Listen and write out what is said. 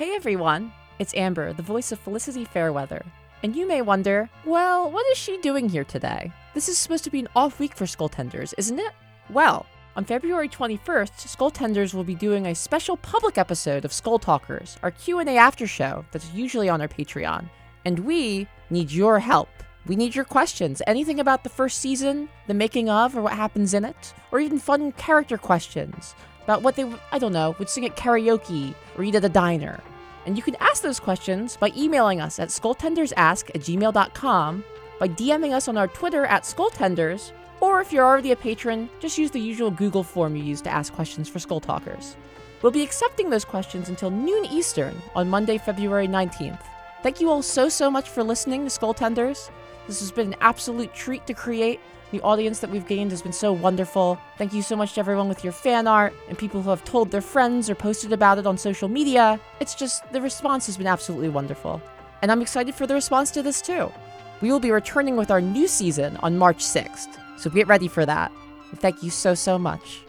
Hey everyone, it's Amber, the voice of Felicity Fairweather. And you may wonder, well, what is she doing here today? This is supposed to be an off week for Skulltenders, isn't it? Well, on February 21st, Skulltenders will be doing a special public episode of Skulltalkers, our Q&A after show that's usually on our Patreon. And we need your help. We need your questions. Anything about the first season, the making of, or what happens in it, or even fun character questions about what they, I don't know, would sing at karaoke or eat at a diner. And you can ask those questions by emailing us at skulltendersask at gmail.com, by DMing us on our Twitter at skulltenders, or if you're already a patron, just use the usual Google form you use to ask questions for Skulltalkers. We'll be accepting those questions until noon Eastern on Monday, February 19th. Thank you all so, so much for listening to Skulltenders. This has been an absolute treat to create. The audience that we've gained has been so wonderful. Thank you so much to everyone with your fan art and people who have told their friends or posted about it on social media. It's just, the response has been absolutely wonderful. And I'm excited for the response to this too. We will be returning with our new season on March 6th, so get ready for that. Thank you so, so much.